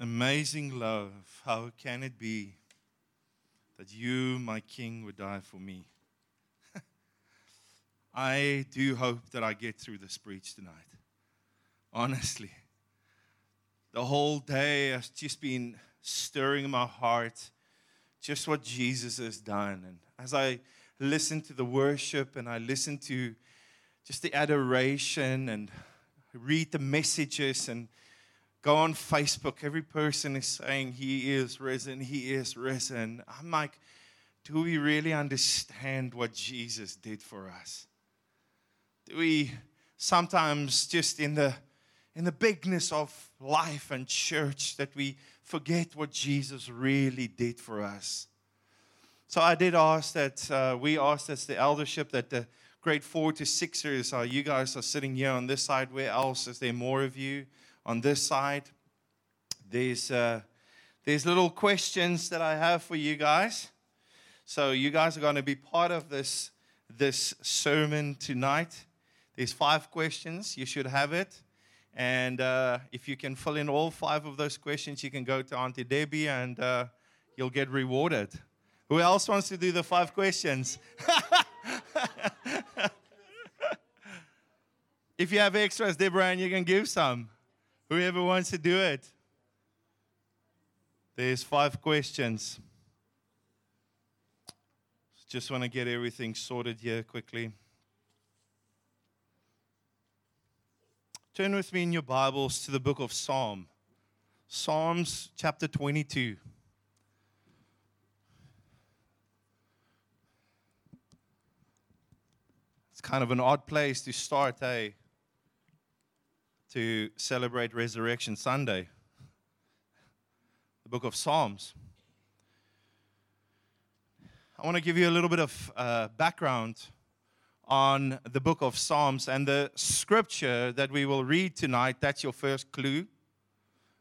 Amazing love, how can it be that you, my King, would die for me? I do hope that I get through this preach tonight. Honestly. The whole day has just been stirring in my heart just what Jesus has done. And as I listen to the worship and I listen to just the adoration and read the messages and go on Facebook, every person is saying, He is risen, He is risen. I'm like, do we really understand what Jesus did for us? Do we sometimes just in the in the bigness of life and church that we forget what Jesus really did for us? So I did ask that uh, we asked as the eldership that the grade four to sixers are you guys are sitting here on this side. Where else is there more of you? On this side. There's, uh, there's little questions that I have for you guys. So you guys are going to be part of this, this sermon tonight. There's five questions. You should have it. And uh, if you can fill in all five of those questions, you can go to Auntie Debbie and uh, you'll get rewarded. Who else wants to do the five questions? if you have extras, Deborah, and you can give some. Whoever wants to do it. There's five questions. Just want to get everything sorted here quickly. Turn with me in your Bibles to the book of Psalm. Psalms chapter 22. It's kind of an odd place to start, eh? To celebrate Resurrection Sunday, the book of Psalms. I want to give you a little bit of uh, background on the book of Psalms and the scripture that we will read tonight. That's your first clue.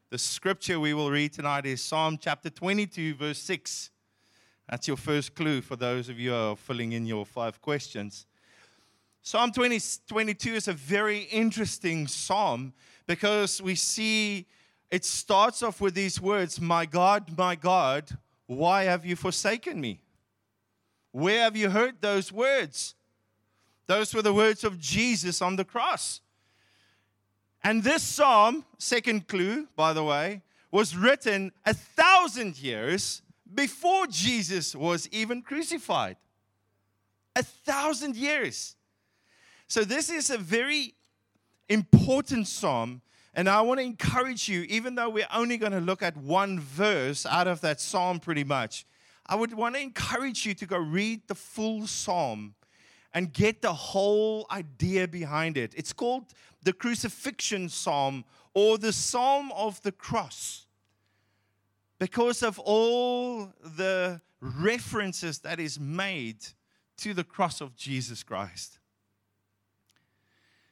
The scripture we will read tonight is Psalm chapter 22, verse 6. That's your first clue for those of you who are filling in your five questions. Psalm 20, 22 is a very interesting psalm because we see it starts off with these words My God, my God, why have you forsaken me? Where have you heard those words? Those were the words of Jesus on the cross. And this psalm, second clue, by the way, was written a thousand years before Jesus was even crucified. A thousand years. So, this is a very important psalm. And I want to encourage you, even though we're only going to look at one verse out of that psalm pretty much, I would want to encourage you to go read the full psalm and get the whole idea behind it. It's called the crucifixion psalm or the psalm of the cross because of all the references that is made to the cross of Jesus Christ.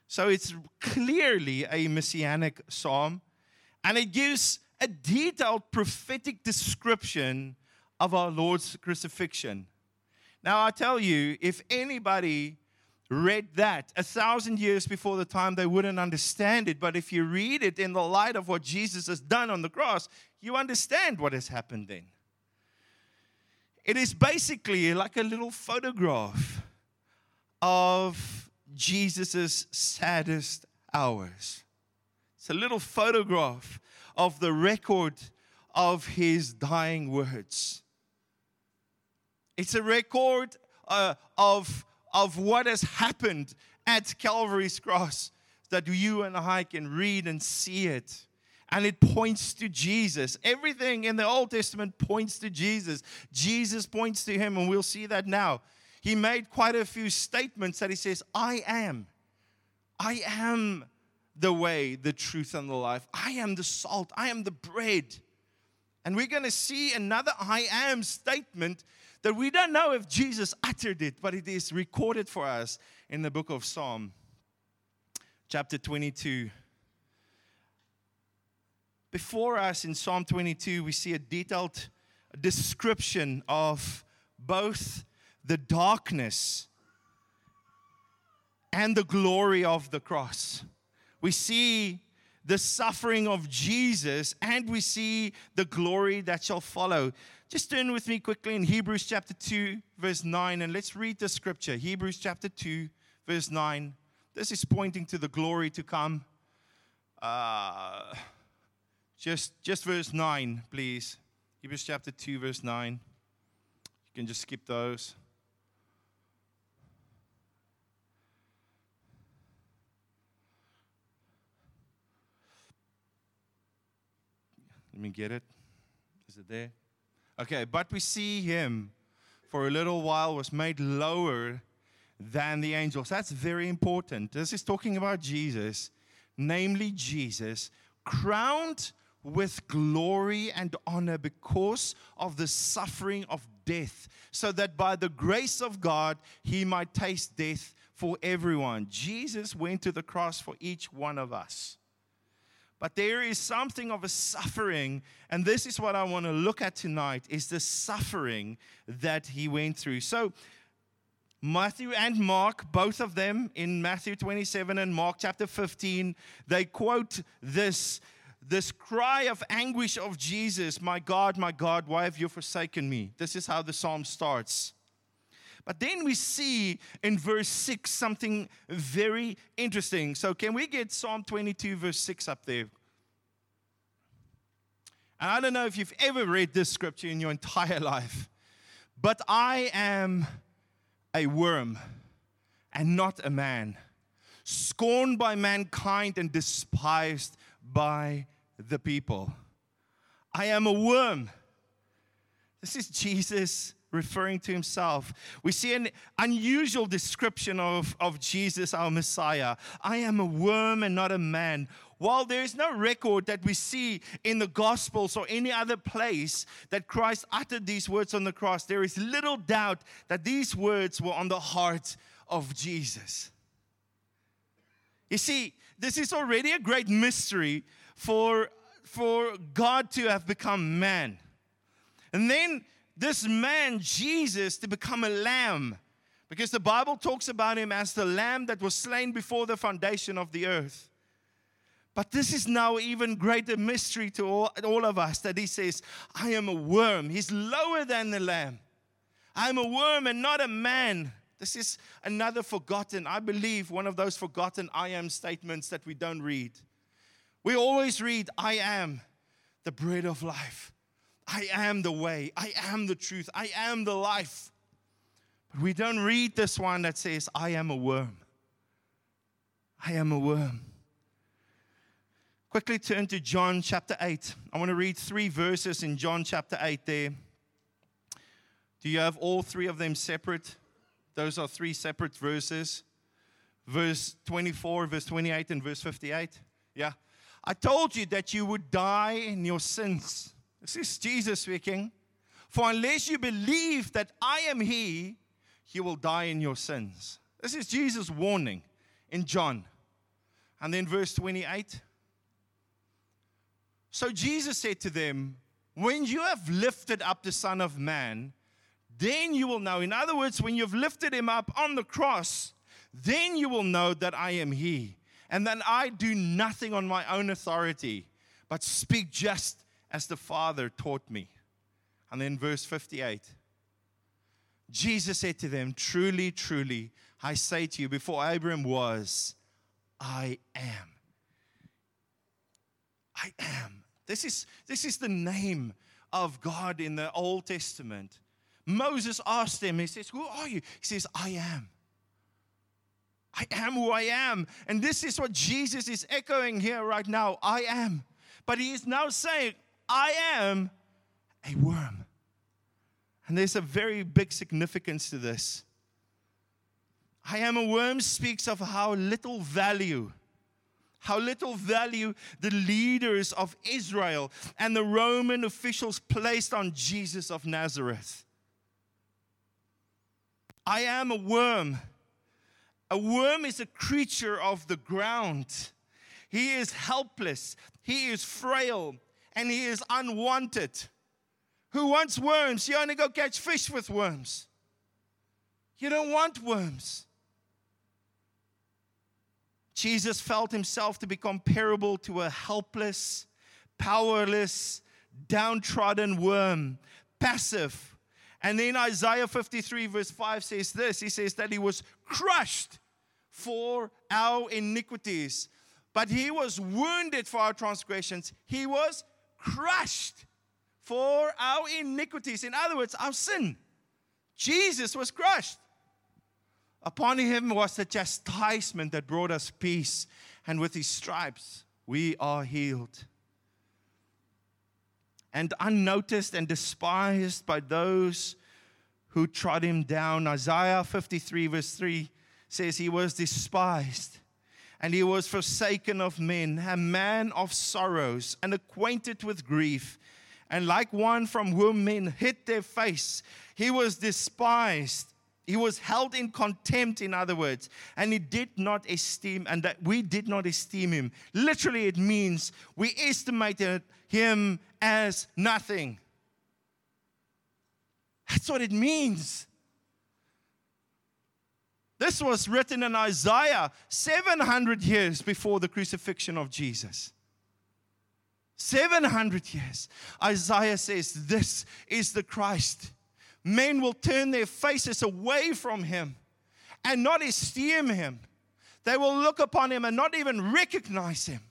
So it's clearly a messianic psalm, and it gives a detailed prophetic description of our Lord's crucifixion. Now, I tell you, if anybody read that a thousand years before the time, they wouldn't understand it. But if you read it in the light of what Jesus has done on the cross, you understand what has happened then. It is basically like a little photograph of Jesus' saddest hours. It's a little photograph of the record of his dying words. It's a record uh, of, of what has happened at Calvary's cross that you and I can read and see it. And it points to Jesus. Everything in the Old Testament points to Jesus. Jesus points to him, and we'll see that now he made quite a few statements that he says, I am. I am the way, the truth, and the life. I am the salt. I am the bread. And we're going to see another I am statement that we don't know if Jesus uttered it, but it is recorded for us in the book of Psalm, chapter 22. Before us in Psalm 22, we see a detailed description of both the darkness and the glory of the cross. We see the suffering of Jesus and we see the glory that shall follow. Just turn with me quickly in Hebrews chapter 2, verse 9, and let's read the scripture. Hebrews chapter 2, verse 9. This is pointing to the glory to come. Uh, just, just verse 9, please. Hebrews chapter 2, verse 9. You can just skip those. Let me get it. Is it there? Okay, but we see him for a little while was made lower than the angels. That's very important. This is talking about Jesus, namely Jesus, crowned with glory and honor because of the suffering of death, so that by the grace of God he might taste death for everyone. Jesus went to the cross for each one of us. But there is something of a suffering, and this is what I want to look at tonight is the suffering that he went through. So Matthew and Mark, both of them in Matthew 27 and Mark chapter 15, they quote this this cry of anguish of Jesus, My God, my God, why have you forsaken me? This is how the psalm starts. But then we see in verse 6 something very interesting. So, can we get Psalm 22, verse 6 up there? And I don't know if you've ever read this scripture in your entire life, but I am a worm and not a man, scorned by mankind and despised by the people. I am a worm. This is Jesus referring to himself. We see an unusual description of, of Jesus, our Messiah. I am a worm and not a man. While there is no record that we see in the Gospels or any other place that Christ uttered these words on the cross, there is little doubt that these words were on the heart of Jesus. You see, this is already a great mystery for, for God to have become man. And then this man, Jesus, to become a lamb. Because the Bible talks about him as the lamb that was slain before the foundation of the earth. But this is now even greater mystery to all, all of us that he says, I am a worm. He's lower than the lamb. I'm a worm and not a man. This is another forgotten, I believe, one of those forgotten I am statements that we don't read. We always read, I am the bread of life. I am the way, I am the truth, I am the life. But we don't read this one that says, I am a worm. I am a worm. Quickly turn to John chapter 8. I want to read three verses in John chapter 8 there. Do you have all three of them separate? Those are three separate verses. Verse 24, verse 28, and verse 58. Yeah. I told you that you would die in your sins. This is Jesus speaking. For unless you believe that I am He, you will die in your sins. This is Jesus' warning in John. And then verse 28. So Jesus said to them, When you have lifted up the Son of Man, then you will know. In other words, when you've lifted him up on the cross, then you will know that I am He, and that I do nothing on my own authority, but speak just as the Father taught me. And then verse 58 Jesus said to them, Truly, truly, I say to you, before Abraham was, I am. I am. This is, this is the name of God in the Old Testament. Moses asked him, He says, Who are you? He says, I am. I am who I am. And this is what Jesus is echoing here right now. I am. But he is now saying, I am a worm. And there's a very big significance to this. I am a worm speaks of how little value, how little value the leaders of Israel and the Roman officials placed on Jesus of Nazareth. I am a worm. A worm is a creature of the ground. He is helpless, he is frail, and he is unwanted. Who wants worms? You only go catch fish with worms. You don't want worms. Jesus felt himself to be comparable to a helpless, powerless, downtrodden worm, passive. And then Isaiah 53, verse 5 says this He says that he was crushed for our iniquities, but he was wounded for our transgressions. He was crushed for our iniquities. In other words, our sin. Jesus was crushed. Upon him was the chastisement that brought us peace, and with his stripes we are healed. And unnoticed and despised by those who trod him down. Isaiah 53, verse 3 says, He was despised and he was forsaken of men, a man of sorrows and acquainted with grief. And like one from whom men hid their face, he was despised. He was held in contempt, in other words, and he did not esteem, and that we did not esteem him. Literally, it means we estimated him as nothing. That's what it means. This was written in Isaiah 700 years before the crucifixion of Jesus. 700 years. Isaiah says, This is the Christ. Men will turn their faces away from him and not esteem him. They will look upon him and not even recognize him.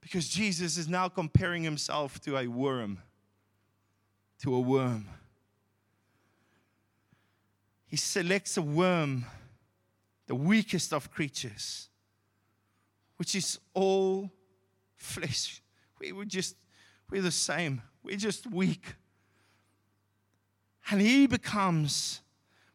Because Jesus is now comparing himself to a worm. To a worm. He selects a worm, the weakest of creatures, which is all flesh. We were just, we're the same. We're just weak. And he becomes,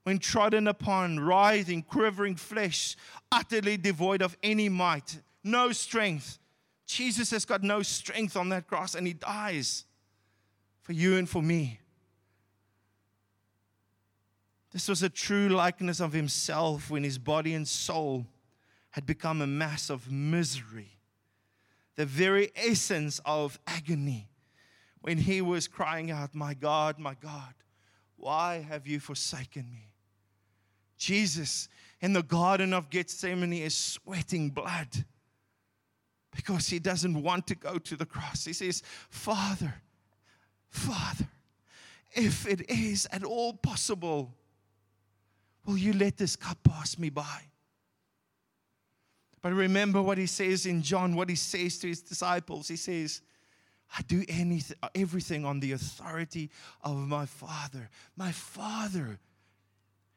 when trodden upon, writhing, quivering flesh, utterly devoid of any might, no strength. Jesus has got no strength on that cross and he dies for you and for me. This was a true likeness of himself when his body and soul had become a mass of misery, the very essence of agony, when he was crying out, My God, my God, why have you forsaken me? Jesus in the Garden of Gethsemane is sweating blood because he doesn't want to go to the cross. He says, Father, Father, if it is at all possible, Will you let this cup pass me by? But remember what he says in John, what he says to his disciples. He says, I do anything, everything on the authority of my Father. My Father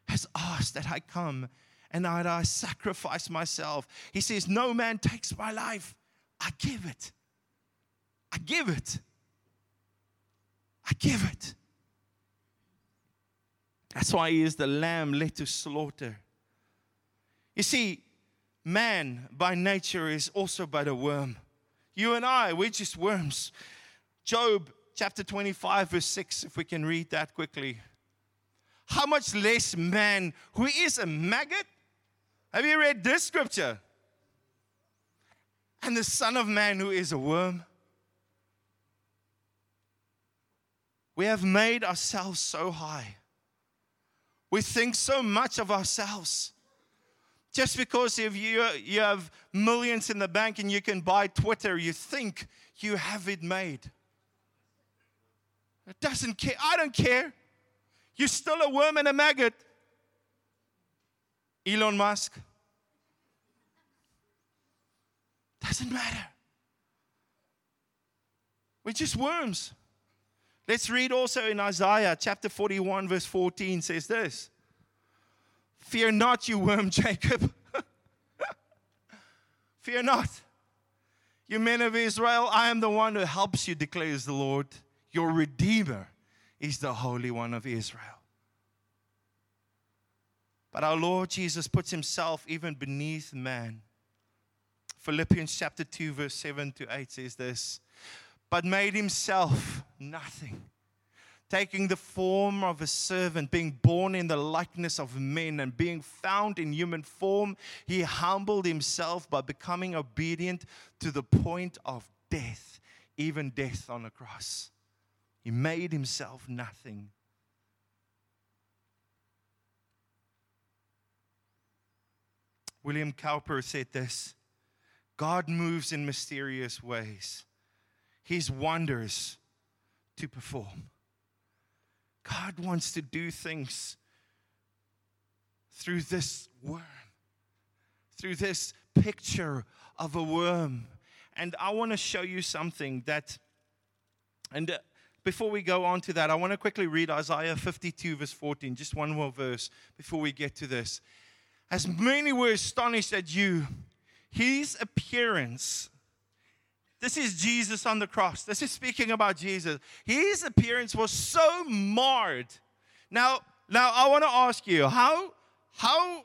has asked that I come and that I sacrifice myself. He says, No man takes my life, I give it. I give it. I give it. That's why he is the lamb led to slaughter. You see, man by nature is also but a worm. You and I, we're just worms. Job chapter 25, verse 6, if we can read that quickly. How much less man who is a maggot? Have you read this scripture? And the Son of Man who is a worm. We have made ourselves so high we think so much of ourselves. Just because if you, you have millions in the bank and you can buy Twitter, you think you have it made. It doesn't care. I don't care. You're still a worm and a maggot. Elon Musk. Doesn't matter. We're just worms. Let's read also in Isaiah chapter 41, verse 14 says this Fear not, you worm Jacob. Fear not. You men of Israel, I am the one who helps you, declares the Lord. Your Redeemer is the Holy One of Israel. But our Lord Jesus puts himself even beneath man. Philippians chapter 2, verse 7 to 8 says this but made himself nothing, taking the form of a servant, being born in the likeness of men, and being found in human form, he humbled himself by becoming obedient to the point of death, even death on a cross. He made himself nothing. William Cowper said this God moves in mysterious ways, His wonders to perform. God wants to do things through this worm, through this picture of a worm. And I want to show you something that, and uh, before we go on to that, I want to quickly read Isaiah 52, verse 14, just one more verse before we get to this. As many were astonished at you, his appearance. This is Jesus on the cross. This is speaking about Jesus. His appearance was so marred. Now, now I want to ask you, how how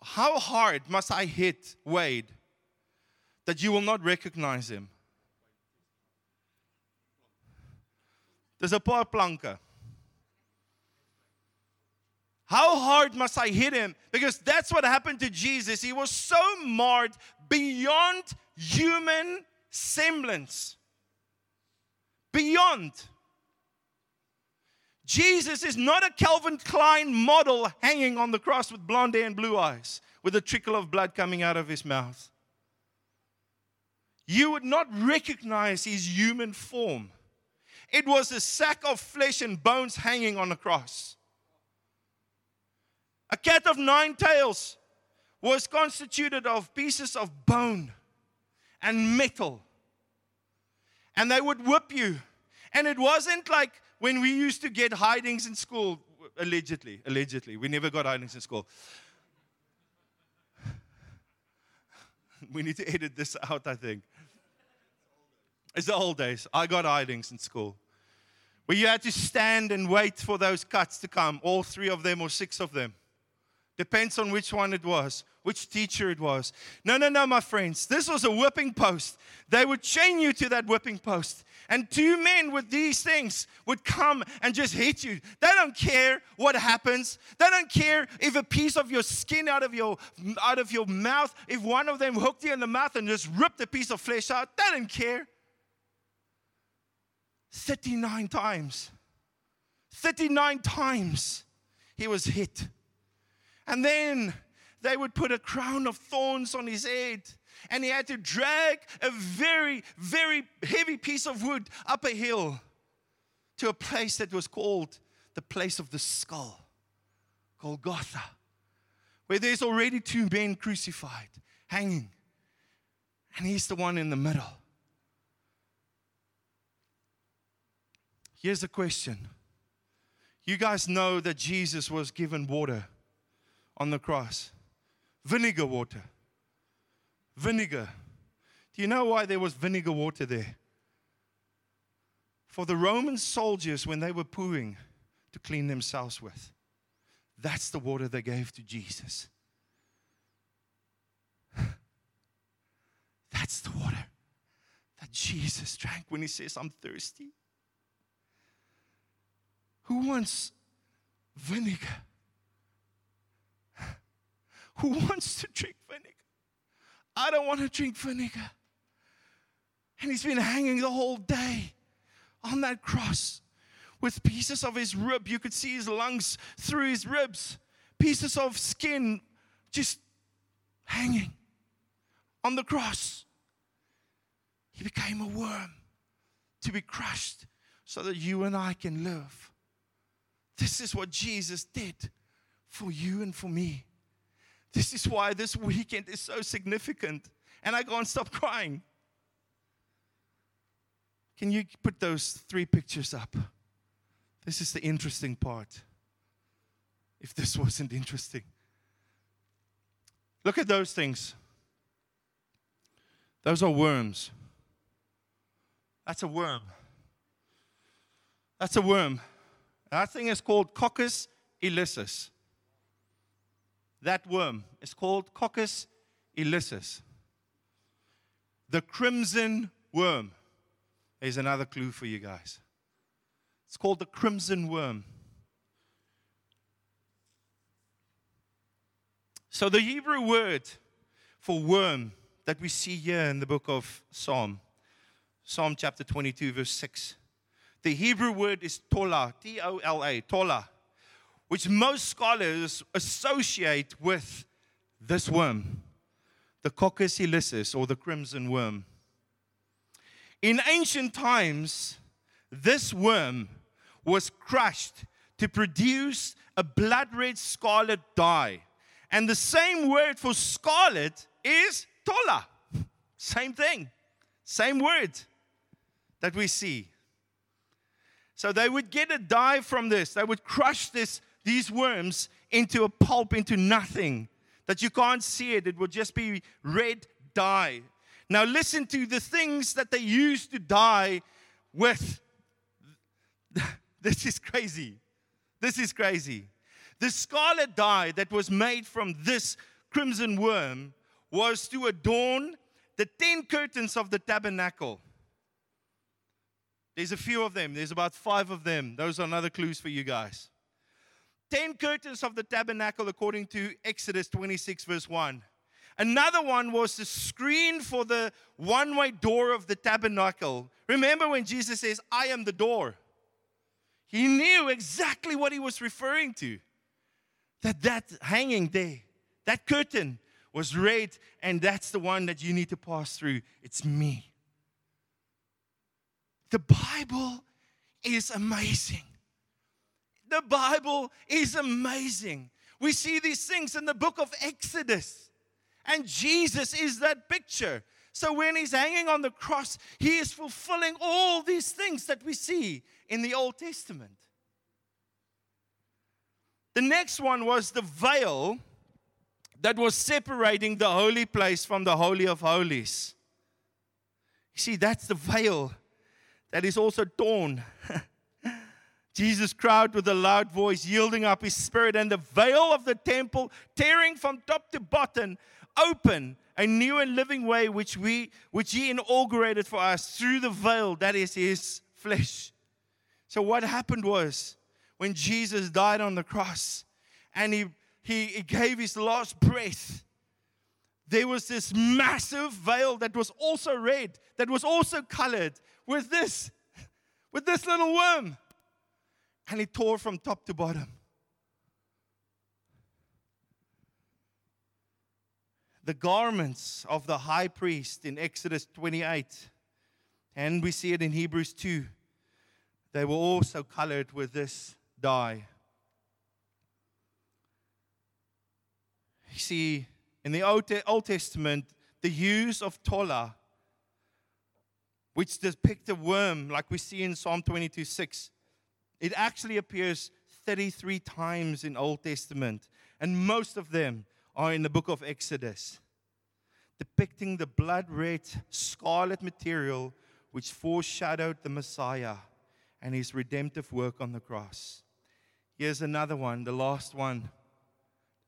how hard must I hit Wade that you will not recognize him? There's a poor planker. How hard must I hit him? Because that's what happened to Jesus. He was so marred beyond human semblance. Beyond. Jesus is not a Calvin Klein model hanging on the cross with blonde hair and blue eyes, with a trickle of blood coming out of his mouth. You would not recognize his human form. It was a sack of flesh and bones hanging on a cross. A cat of nine tails was constituted of pieces of bone and metal. And they would whip you. And it wasn't like when we used to get hidings in school, allegedly, allegedly. We never got hidings in school. we need to edit this out, I think. It's the old days. I got hidings in school. Where you had to stand and wait for those cuts to come, all three of them or six of them. Depends on which one it was, which teacher it was. No, no, no, my friends. This was a whipping post. They would chain you to that whipping post. And two men with these things would come and just hit you. They don't care what happens. They don't care if a piece of your skin out of your out of your mouth, if one of them hooked you in the mouth and just ripped a piece of flesh out. They don't care. 39 times. 39 times he was hit. And then they would put a crown of thorns on his head. And he had to drag a very, very heavy piece of wood up a hill to a place that was called the place of the skull, Golgotha, where there's already two men crucified, hanging. And he's the one in the middle. Here's the question. You guys know that Jesus was given water on the cross. Vinegar water. Vinegar. Do you know why there was vinegar water there? For the Roman soldiers, when they were pooing to clean themselves with, that's the water they gave to Jesus. That's the water that Jesus drank when he says, I'm thirsty. Who wants vinegar? Who wants to drink vinegar. I don't want to drink vinegar. And he's been hanging the whole day on that cross with pieces of his rib. You could see his lungs through his ribs, pieces of skin just hanging on the cross. He became a worm to be crushed so that you and I can live. This is what Jesus did for you and for me. This is why this weekend is so significant. And I can't stop crying. Can you put those three pictures up? This is the interesting part. If this wasn't interesting, look at those things. Those are worms. That's a worm. That's a worm. That thing is called Coccus ilicis. That worm is called Coccus ilicis. The crimson worm. There's another clue for you guys. It's called the crimson worm. So, the Hebrew word for worm that we see here in the book of Psalm, Psalm chapter 22, verse 6, the Hebrew word is tola, T O L A, tola which most scholars associate with this worm, the Coccus ilicis or the crimson worm. In ancient times, this worm was crushed to produce a blood red scarlet dye. And the same word for scarlet is tola. Same thing, same word that we see. So they would get a dye from this. They would crush this, these worms into a pulp, into nothing that you can't see it. It will just be red dye. Now, listen to the things that they used to dye with. This is crazy. This is crazy. The scarlet dye that was made from this crimson worm was to adorn the 10 curtains of the tabernacle. There's a few of them, there's about five of them. Those are another clues for you guys. 10 curtains of the tabernacle, according to Exodus 26, verse 1. Another one was the screen for the one way door of the tabernacle. Remember when Jesus says, I am the door? He knew exactly what he was referring to. That that hanging there, that curtain was red, and that's the one that you need to pass through. It's me. The Bible is amazing. The Bible is amazing. We see these things in the book of Exodus, and Jesus is that picture. So when he's hanging on the cross, he is fulfilling all these things that we see in the Old Testament. The next one was the veil that was separating the holy place from the Holy of Holies. You see, that's the veil that is also torn. Jesus cried with a loud voice, yielding up his spirit, and the veil of the temple, tearing from top to bottom, open a new and living way which we which he inaugurated for us through the veil that is his flesh. So what happened was when Jesus died on the cross and he he, he gave his last breath, there was this massive veil that was also red, that was also colored with this, with this little worm. And he tore from top to bottom. The garments of the high priest in Exodus 28, and we see it in Hebrews 2, they were also colored with this dye. You see, in the Old, Testament, the use of tola, which depict a worm, like we see in Psalm 22 6, it actually appears 33 times in Old Testament, and most of them are in the book of Exodus, depicting the blood red scarlet material which foreshadowed the Messiah and his redemptive work on the cross. Here's another one, the last one.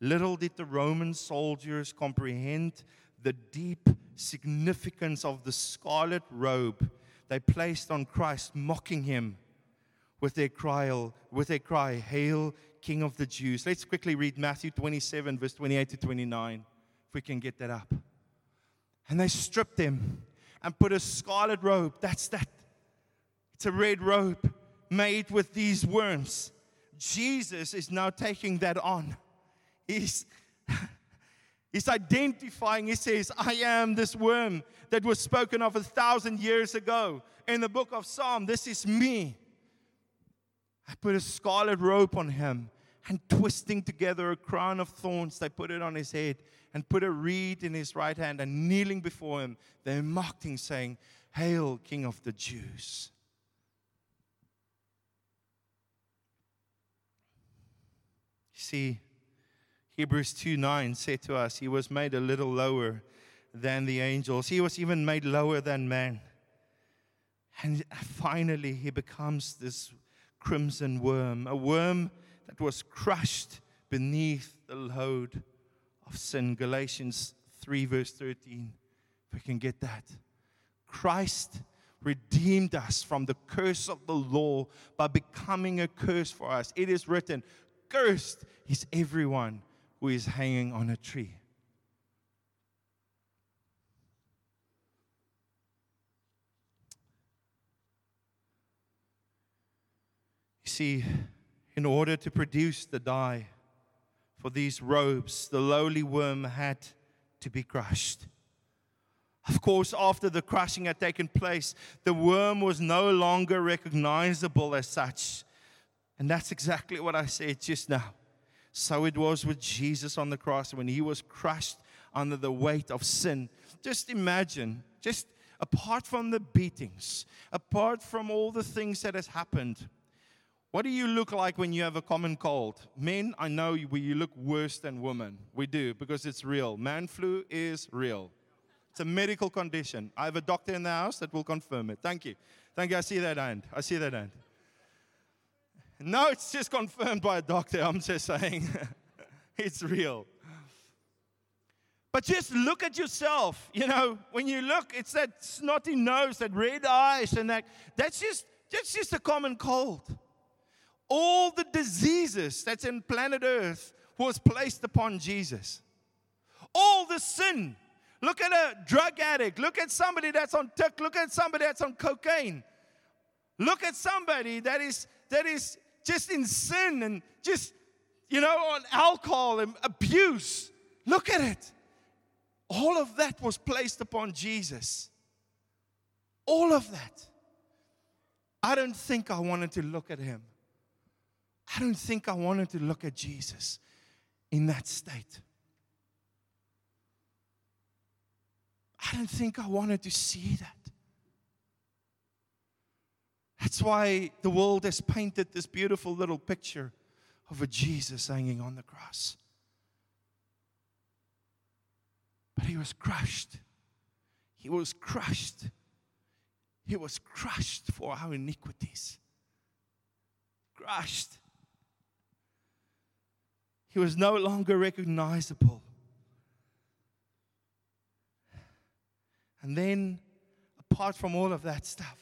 Little did the Roman soldiers comprehend the deep significance of the scarlet robe they placed on Christ, mocking him with their cry, with their cry, Hail, King of the Jews. Let's quickly read Matthew 27, verse 28 to 29, if we can get that up. And they stripped him and put a scarlet robe. That's that. It's a red robe made with these worms. Jesus is now taking that on He's, he's identifying, he says, I am this worm that was spoken of a thousand years ago in the book of Psalm. This is me. I put a scarlet robe on him and twisting together a crown of thorns, they put it on his head and put a reed in his right hand and kneeling before him, they mocked him, saying, Hail, King of the Jews. See, Hebrews 2 9 said to us, He was made a little lower than the angels. He was even made lower than man. And finally, he becomes this crimson worm, a worm that was crushed beneath the load of sin. Galatians 3, verse 13. If we can get that. Christ redeemed us from the curse of the law by becoming a curse for us. It is written, Cursed is everyone who is hanging on a tree. In order to produce the dye for these robes, the lowly worm had to be crushed. Of course, after the crushing had taken place, the worm was no longer recognizable as such. And that's exactly what I said just now. So it was with Jesus on the cross when he was crushed under the weight of sin. Just imagine, just apart from the beatings, apart from all the things that has happened, what do you look like when you have a common cold? Men, I know you, look worse than women. We do because it's real. Man flu is real. It's a medical condition. I have a doctor in the house that will confirm it. Thank you. Thank you. I see that hand. I see that hand. No, it's just confirmed by a doctor. I'm just saying it's real. But just look at yourself. You know, when you look, it's that snotty nose, that red eyes, and that that's just that's just a common cold all the diseases that's in planet Earth was placed upon Jesus. All the sin. Look at a drug addict. Look at somebody that's on tick. Look at somebody that's on cocaine. Look at somebody that is that is just in sin and just you know on alcohol and abuse. Look at it. All of that was placed upon Jesus. All of that. I don't think I wanted to look at him. I don't think I wanted to look at Jesus in that state. I don't think I wanted to see that. That's why the world has painted this beautiful little picture of a Jesus hanging on the cross. But he was crushed. He was crushed. He was crushed for our iniquities. Crushed. He was no longer recognizable. And then, apart from all of that stuff,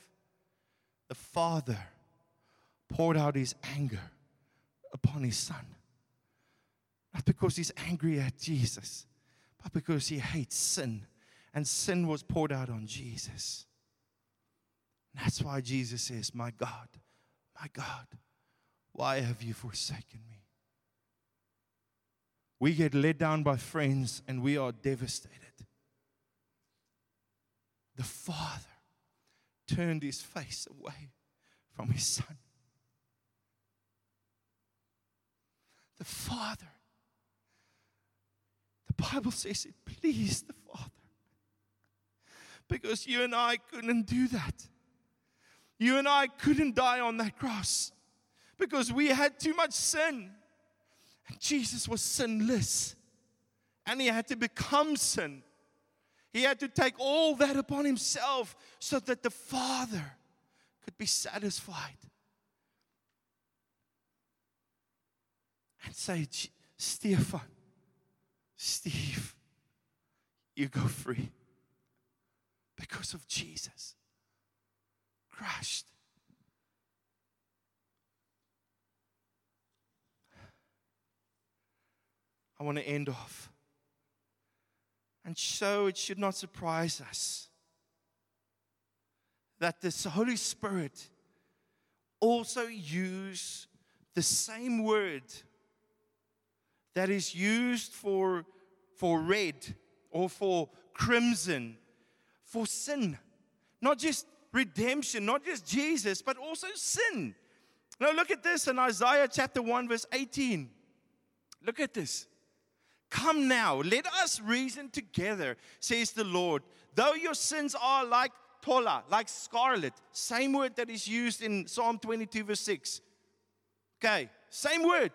the Father poured out his anger upon his Son. Not because he's angry at Jesus, but because he hates sin. And sin was poured out on Jesus. And that's why Jesus says, My God, my God, why have you forsaken me? We get let down by friends and we are devastated. The Father turned his face away from his Son. The Father, the Bible says it pleased the Father because you and I couldn't do that. You and I couldn't die on that cross because we had too much sin. Jesus was sinless and he had to become sin. He had to take all that upon himself so that the Father could be satisfied. And say, Stephan, Steve, you go free because of Jesus. Crushed. I want to end off. And so it should not surprise us that this Holy Spirit also use the same word that is used for, for red or for crimson, for sin. Not just redemption, not just Jesus, but also sin. Now look at this in Isaiah chapter 1, verse 18. Look at this. Come now, let us reason together, says the Lord. Though your sins are like tola, like scarlet, same word that is used in Psalm 22, verse 6. Okay, same word.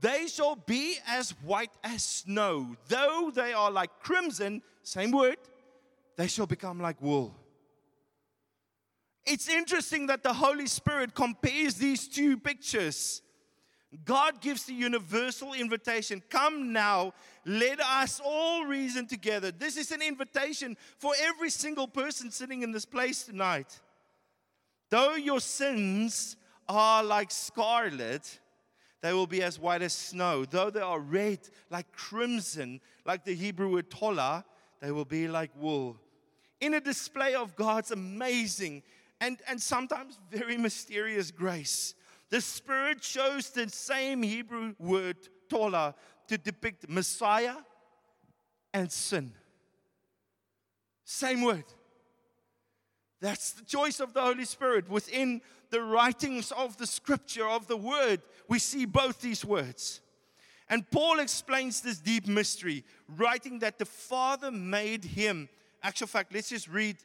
They shall be as white as snow. Though they are like crimson, same word, they shall become like wool. It's interesting that the Holy Spirit compares these two pictures. God gives the universal invitation come now, let us all reason together. This is an invitation for every single person sitting in this place tonight. Though your sins are like scarlet, they will be as white as snow. Though they are red like crimson, like the Hebrew word tola, they will be like wool. In a display of God's amazing and, and sometimes very mysterious grace the Spirit chose the same Hebrew word, tola, to depict Messiah and sin. Same word. That's the choice of the Holy Spirit. Within the writings of the scripture, of the word, we see both these words. And Paul explains this deep mystery, writing that the Father made him. Actual fact, let's just read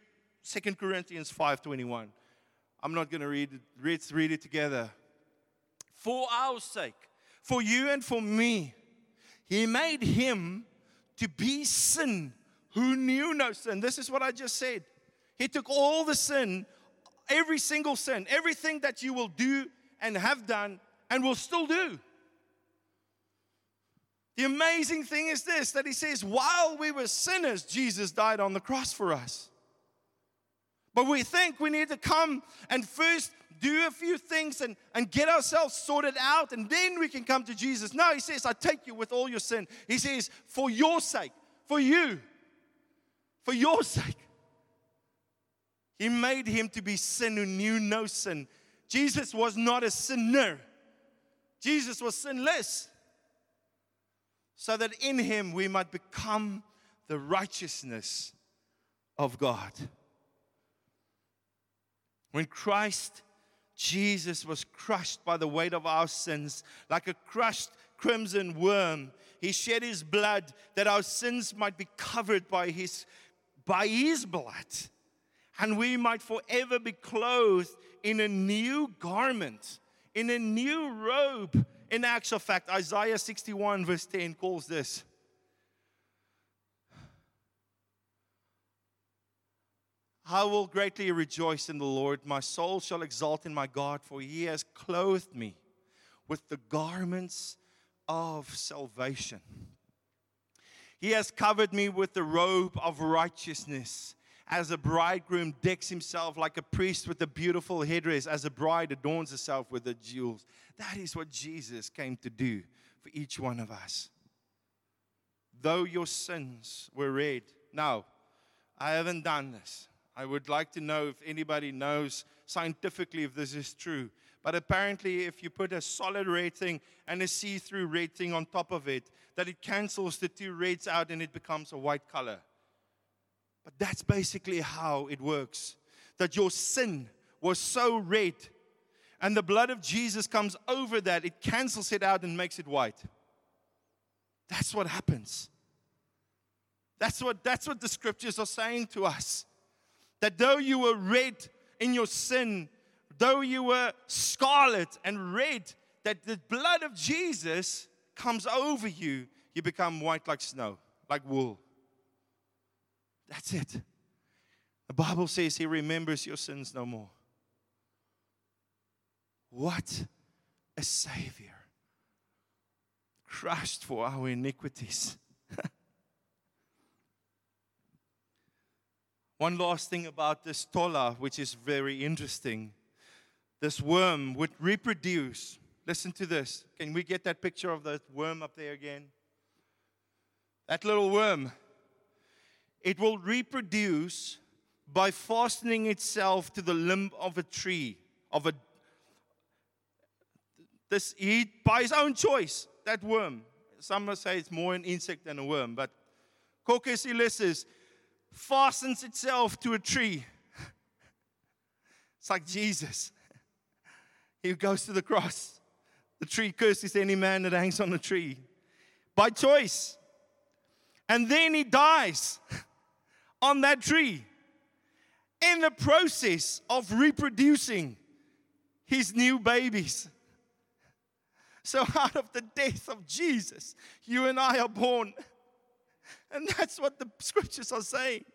2 Corinthians 5:21. I'm not going to read it. Let's read it together. For our sake, for you and for me, he made him to be sin who knew no sin. This is what I just said. He took all the sin, every single sin, everything that you will do and have done and will still do. The amazing thing is this that he says, while we were sinners, Jesus died on the cross for us. But we think we need to come and first do a few things and, and get ourselves sorted out, and then we can come to Jesus. No, he says, I take you with all your sin. He says, for your sake, for you, for your sake. He made him to be sin who knew no sin. Jesus was not a sinner, Jesus was sinless. So that in him we might become the righteousness of God. When Christ Jesus was crushed by the weight of our sins, like a crushed crimson worm. He shed his blood that our sins might be covered by his, by his blood, and we might forever be clothed in a new garment, in a new robe. In actual fact, Isaiah 61, verse 10 calls this I will greatly rejoice in the Lord. My soul shall exalt in my God, for he has clothed me with the garments of salvation. He has covered me with the robe of righteousness. As a bridegroom decks himself like a priest with a beautiful headdress, as a bride adorns herself with the jewels. That is what Jesus came to do for each one of us. Though your sins were red. Now, I haven't done this. I would like to know if anybody knows scientifically if this is true. But apparently, if you put a solid red thing and a see through red thing on top of it, that it cancels the two reds out and it becomes a white color. But that's basically how it works. That your sin was so red, and the blood of Jesus comes over that, it cancels it out and makes it white. That's what happens. That's what, that's what the scriptures are saying to us that though you were red in your sin, though you were scarlet and red, that the blood of Jesus comes over you, you become white like snow, like wool. That's it. The Bible says He remembers your sins no more. What a Savior! Crushed for our iniquities. One last thing about this tola, which is very interesting. This worm would reproduce. Listen to this. Can we get that picture of the worm up there again? That little worm. It will reproduce by fastening itself to the limb of a tree, of a this he by his own choice, that worm. Some say it's more an insect than a worm, but Coccus ilicis fastens itself to a tree. It's like Jesus. He goes to the cross. The tree curses any man that hangs on the tree by choice. And then he dies on that tree in the process of reproducing his new babies. So, out of the death of Jesus, you and I are born and that's what the scriptures are saying.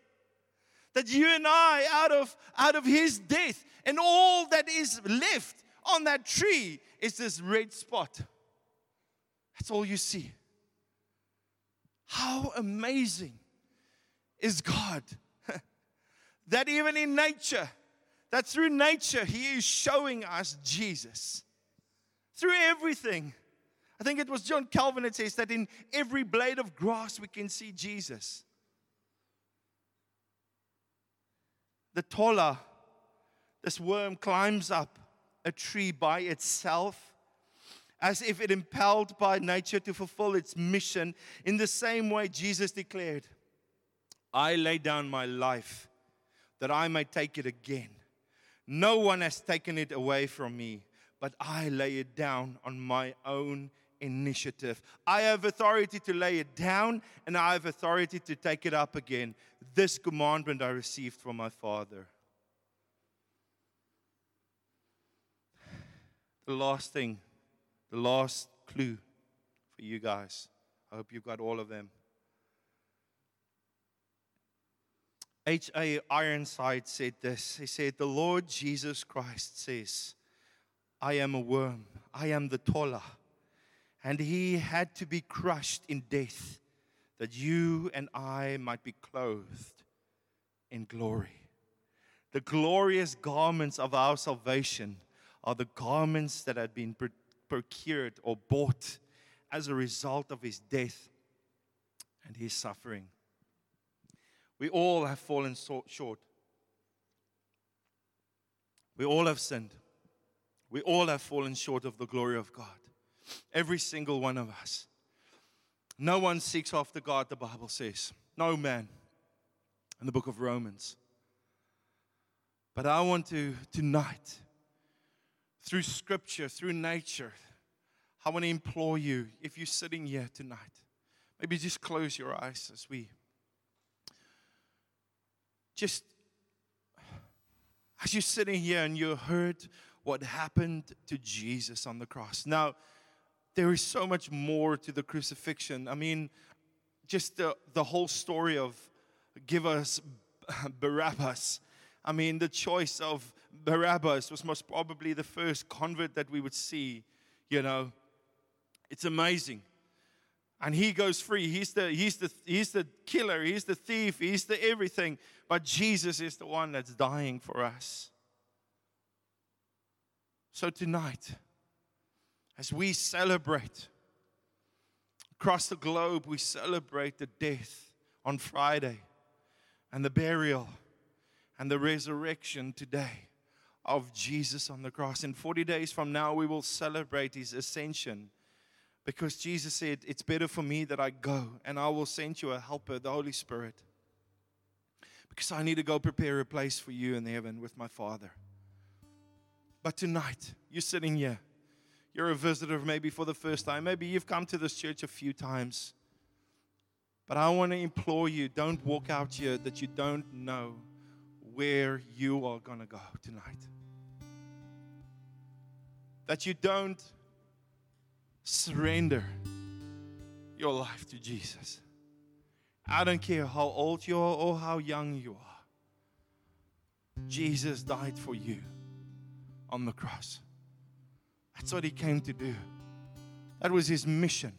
That you and I, out of, out of his death, and all that is left on that tree is this red spot. That's all you see. How amazing is God that even in nature, that through nature, He is showing us Jesus. Through everything. I think it was John Calvin that says that in every blade of grass we can see Jesus. The tola, this worm climbs up a tree by itself as if it impelled by nature to fulfill its mission. In the same way, Jesus declared, I lay down my life that I may take it again. No one has taken it away from me, but I lay it down on my own initiative. I have authority to lay it down, and I have authority to take it up again. This commandment I received from my Father. The last thing, the last clue for you guys. I hope you've got all of them. H.A. Ironside said this. He said, The Lord Jesus Christ says, I am a worm, I am the tola, and he had to be crushed in death that you and I might be clothed in glory. The glorious garments of our salvation are the garments that had been procured or bought as a result of his death and his suffering. We all have fallen short. We all have sinned. We all have fallen short of the glory of God. Every single one of us. No one seeks after God, the Bible says. No man. In the book of Romans. But I want to, tonight, through scripture, through nature, I want to implore you, if you're sitting here tonight, maybe just close your eyes as we just, as you're sitting here and you heard what happened to Jesus on the cross. Now, there is so much more to the crucifixion. I mean, just the, the whole story of give us Barabbas. I mean, the choice of Barabbas was most probably the first convert that we would see, you know. It's amazing. And he goes free. He's the, he's, the, he's the killer, he's the thief, he's the everything. But Jesus is the one that's dying for us. So tonight, as we celebrate across the globe, we celebrate the death on Friday and the burial and the resurrection today of Jesus on the cross. In 40 days from now, we will celebrate his ascension because Jesus said, It's better for me that I go and I will send you a helper, the Holy Spirit. Because I need to go prepare a place for you in heaven with my Father. But tonight, you're sitting here you're a visitor maybe for the first time. Maybe you've come to this church a few times. But I want to implore you don't walk out here that you don't know where you are going to go tonight. That you don't surrender your life to Jesus. I don't care how old you are or how young you are. Jesus died for you on the cross. That's what he came to do. That was his mission.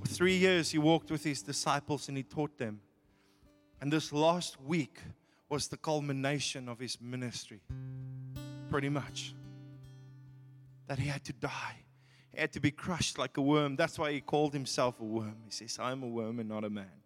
For three years, he walked with his disciples and he taught them. And this last week was the culmination of his ministry, pretty much. That he had to die, he had to be crushed like a worm. That's why he called himself a worm. He says, I'm a worm and not a man.